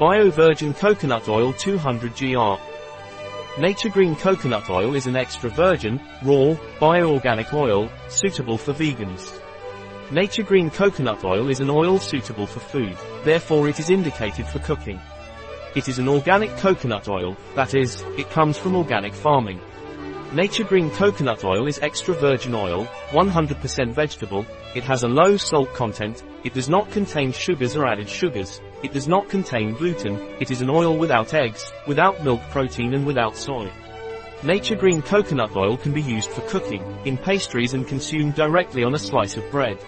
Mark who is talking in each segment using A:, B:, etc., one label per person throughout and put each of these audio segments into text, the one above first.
A: Bio Virgin Coconut Oil 200 GR. Naturgreen Coconut Oil is an extra virgin, raw, bio-organic oil, suitable for vegans. Naturgreen Coconut Oil is an oil suitable for food, therefore it is indicated for cooking. It is an organic coconut oil, that is, it comes from organic farming. Naturgreen Coconut Oil is extra virgin oil, 100% vegetable, it has a low salt content, it does not contain sugars or added sugars, it does not contain gluten, it is an oil without eggs, without milk protein and without soy. Naturgreen Coconut Oil can be used for cooking, in pastries and consumed directly on a slice of bread.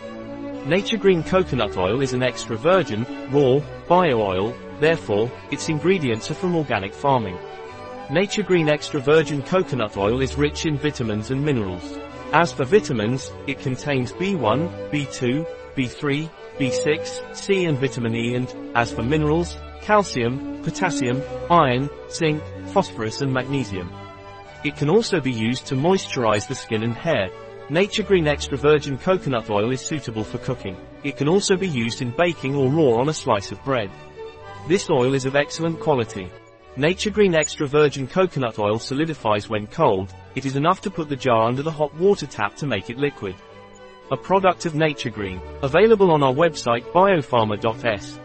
A: Naturgreen Coconut Oil is an extra virgin, raw, bio oil, therefore, its ingredients are from organic farming. Naturgreen Extra Virgin Coconut Oil is rich in vitamins and minerals. As for vitamins, it contains B1, B2, B3, B6, C and vitamin E and, as for minerals, calcium, potassium, iron, zinc, phosphorus and magnesium. It can also be used to moisturize the skin and hair, Naturgreen Extra Virgin Coconut Oil is suitable for cooking. It can also be used in baking or raw on a slice of bread. This oil is of excellent quality. Naturgreen Extra Virgin Coconut Oil solidifies when cold, it is enough to put the jar under the hot water tap to make it liquid. A product of Naturgreen, available on our website biopharma.s.